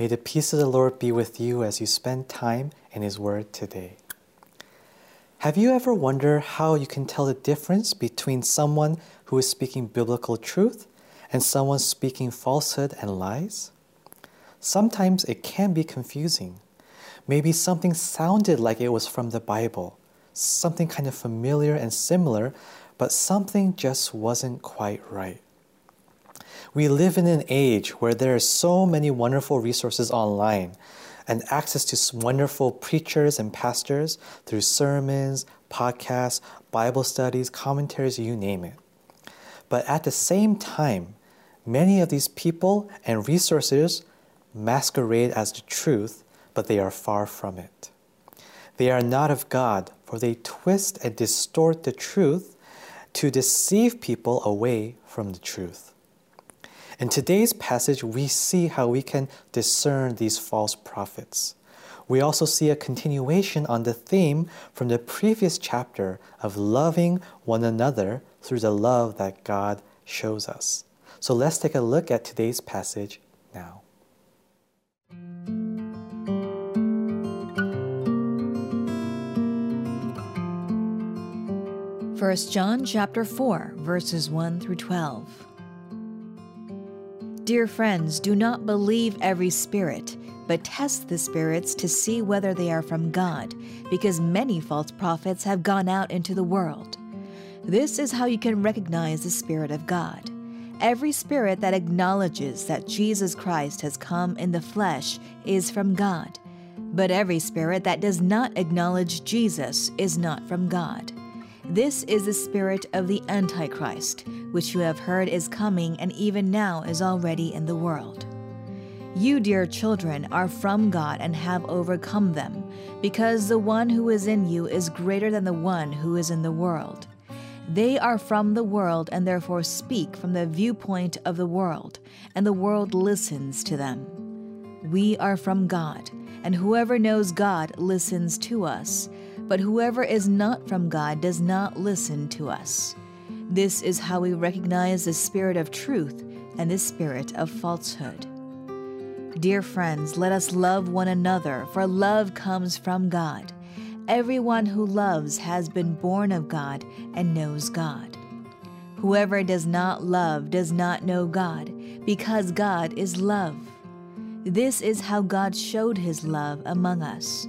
May the peace of the Lord be with you as you spend time in His Word today. Have you ever wondered how you can tell the difference between someone who is speaking biblical truth and someone speaking falsehood and lies? Sometimes it can be confusing. Maybe something sounded like it was from the Bible, something kind of familiar and similar, but something just wasn't quite right. We live in an age where there are so many wonderful resources online and access to wonderful preachers and pastors through sermons, podcasts, Bible studies, commentaries, you name it. But at the same time, many of these people and resources masquerade as the truth, but they are far from it. They are not of God, for they twist and distort the truth to deceive people away from the truth. In today's passage, we see how we can discern these false prophets. We also see a continuation on the theme from the previous chapter of loving one another through the love that God shows us. So let's take a look at today's passage now. 1 John chapter 4 verses 1 through 12. Dear friends, do not believe every spirit, but test the spirits to see whether they are from God, because many false prophets have gone out into the world. This is how you can recognize the Spirit of God. Every spirit that acknowledges that Jesus Christ has come in the flesh is from God, but every spirit that does not acknowledge Jesus is not from God. This is the spirit of the Antichrist, which you have heard is coming and even now is already in the world. You, dear children, are from God and have overcome them, because the one who is in you is greater than the one who is in the world. They are from the world and therefore speak from the viewpoint of the world, and the world listens to them. We are from God, and whoever knows God listens to us but whoever is not from God does not listen to us. This is how we recognize the spirit of truth and the spirit of falsehood. Dear friends, let us love one another, for love comes from God. Everyone who loves has been born of God and knows God. Whoever does not love does not know God, because God is love. This is how God showed his love among us.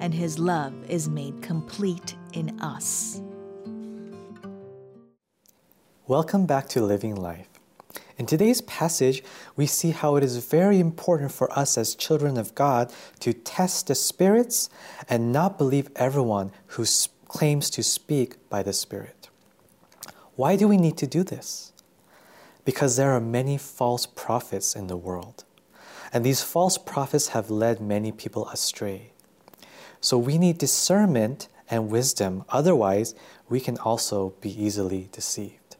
and his love is made complete in us. Welcome back to Living Life. In today's passage, we see how it is very important for us as children of God to test the spirits and not believe everyone who claims to speak by the Spirit. Why do we need to do this? Because there are many false prophets in the world, and these false prophets have led many people astray. So we need discernment and wisdom, otherwise, we can also be easily deceived.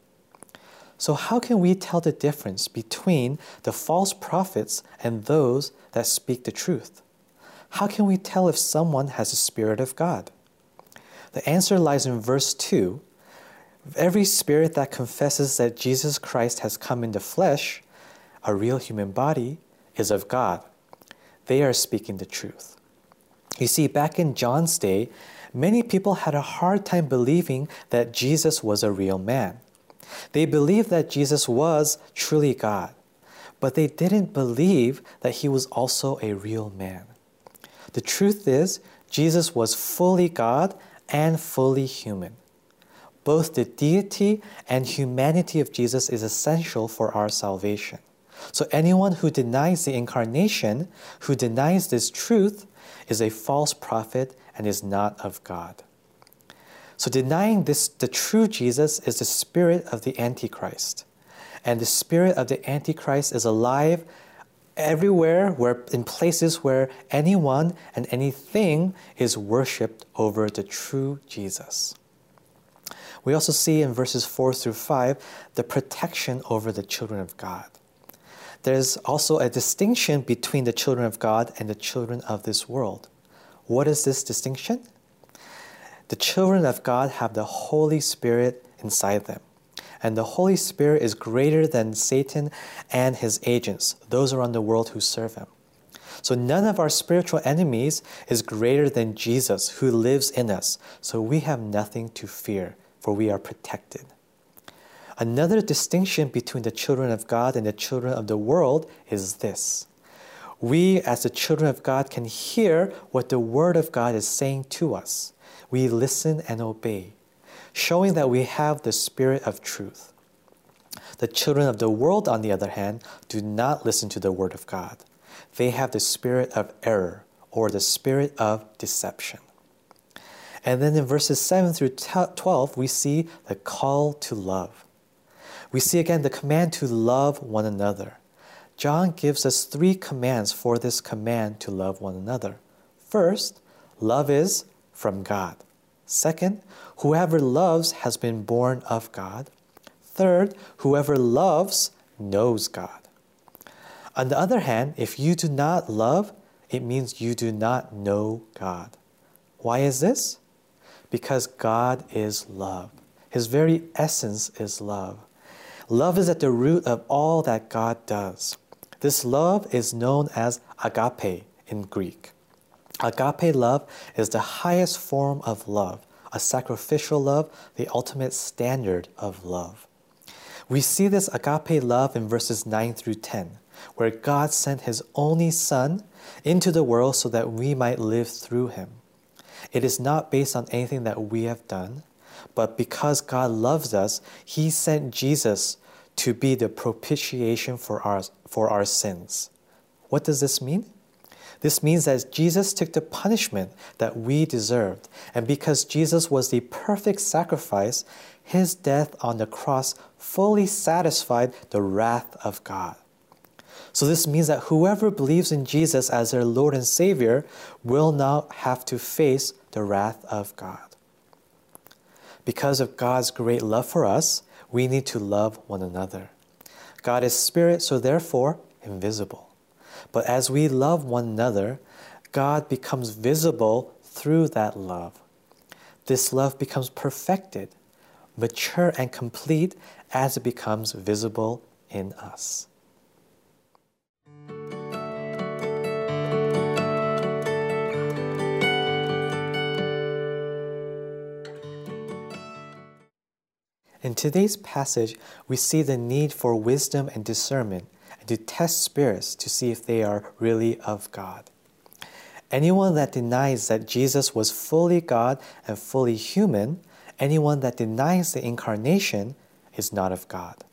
So, how can we tell the difference between the false prophets and those that speak the truth? How can we tell if someone has the Spirit of God? The answer lies in verse 2. Every spirit that confesses that Jesus Christ has come in the flesh, a real human body, is of God. They are speaking the truth. You see, back in John's day, many people had a hard time believing that Jesus was a real man. They believed that Jesus was truly God, but they didn't believe that he was also a real man. The truth is, Jesus was fully God and fully human. Both the deity and humanity of Jesus is essential for our salvation. So, anyone who denies the incarnation, who denies this truth, is a false prophet and is not of God. So, denying this, the true Jesus is the spirit of the Antichrist. And the spirit of the Antichrist is alive everywhere where in places where anyone and anything is worshipped over the true Jesus. We also see in verses 4 through 5 the protection over the children of God. There's also a distinction between the children of God and the children of this world. What is this distinction? The children of God have the Holy Spirit inside them. And the Holy Spirit is greater than Satan and his agents, those around the world who serve him. So none of our spiritual enemies is greater than Jesus who lives in us. So we have nothing to fear, for we are protected. Another distinction between the children of God and the children of the world is this. We, as the children of God, can hear what the Word of God is saying to us. We listen and obey, showing that we have the Spirit of truth. The children of the world, on the other hand, do not listen to the Word of God. They have the spirit of error or the spirit of deception. And then in verses 7 through 12, we see the call to love. We see again the command to love one another. John gives us three commands for this command to love one another. First, love is from God. Second, whoever loves has been born of God. Third, whoever loves knows God. On the other hand, if you do not love, it means you do not know God. Why is this? Because God is love. His very essence is love. Love is at the root of all that God does. This love is known as agape in Greek. Agape love is the highest form of love, a sacrificial love, the ultimate standard of love. We see this agape love in verses 9 through 10, where God sent his only Son into the world so that we might live through him. It is not based on anything that we have done, but because God loves us, he sent Jesus to be the propitiation for our, for our sins. What does this mean? This means that Jesus took the punishment that we deserved, and because Jesus was the perfect sacrifice, his death on the cross fully satisfied the wrath of God. So, this means that whoever believes in Jesus as their Lord and Savior will now have to face the wrath of God. Because of God's great love for us, we need to love one another. God is spirit, so therefore invisible. But as we love one another, God becomes visible through that love. This love becomes perfected, mature, and complete as it becomes visible in us. In today's passage, we see the need for wisdom and discernment and to test spirits to see if they are really of God. Anyone that denies that Jesus was fully God and fully human, anyone that denies the incarnation, is not of God.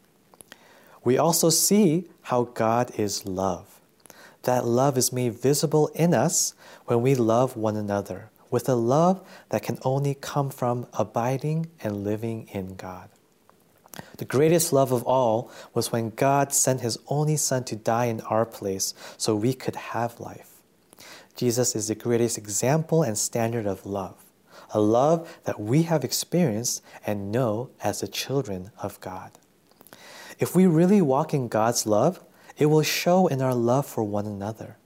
We also see how God is love. That love is made visible in us when we love one another with a love that can only come from abiding and living in God. The greatest love of all was when God sent his only Son to die in our place so we could have life. Jesus is the greatest example and standard of love, a love that we have experienced and know as the children of God. If we really walk in God's love, it will show in our love for one another.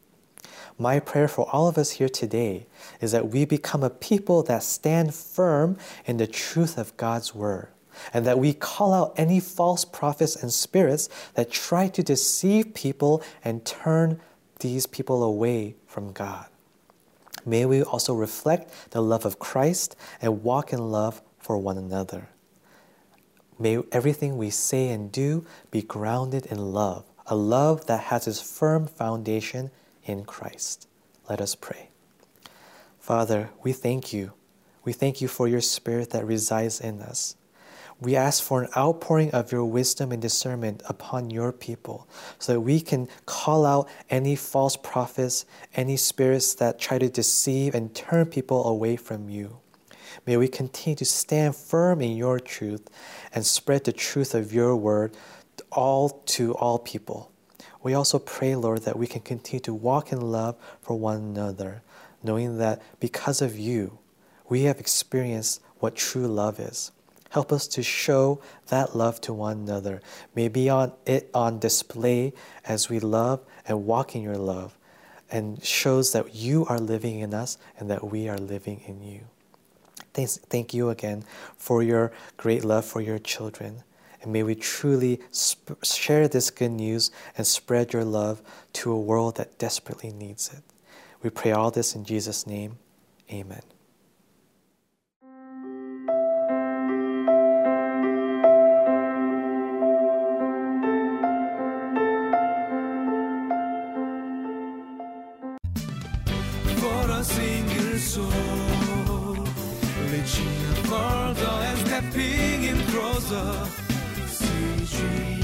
My prayer for all of us here today is that we become a people that stand firm in the truth of God's Word and that we call out any false prophets and spirits that try to deceive people and turn these people away from God. May we also reflect the love of Christ and walk in love for one another. May everything we say and do be grounded in love, a love that has its firm foundation in Christ. Let us pray. Father, we thank you. We thank you for your spirit that resides in us. We ask for an outpouring of your wisdom and discernment upon your people so that we can call out any false prophets, any spirits that try to deceive and turn people away from you. May we continue to stand firm in your truth and spread the truth of your word all to all people. We also pray, Lord, that we can continue to walk in love for one another, knowing that because of you, we have experienced what true love is. Help us to show that love to one another. May be on it on display as we love and walk in your love and shows that you are living in us and that we are living in you. Thanks, thank you again for your great love for your children. And may we truly sp- share this good news and spread your love to a world that desperately needs it. We pray all this in Jesus' name. Amen. casa se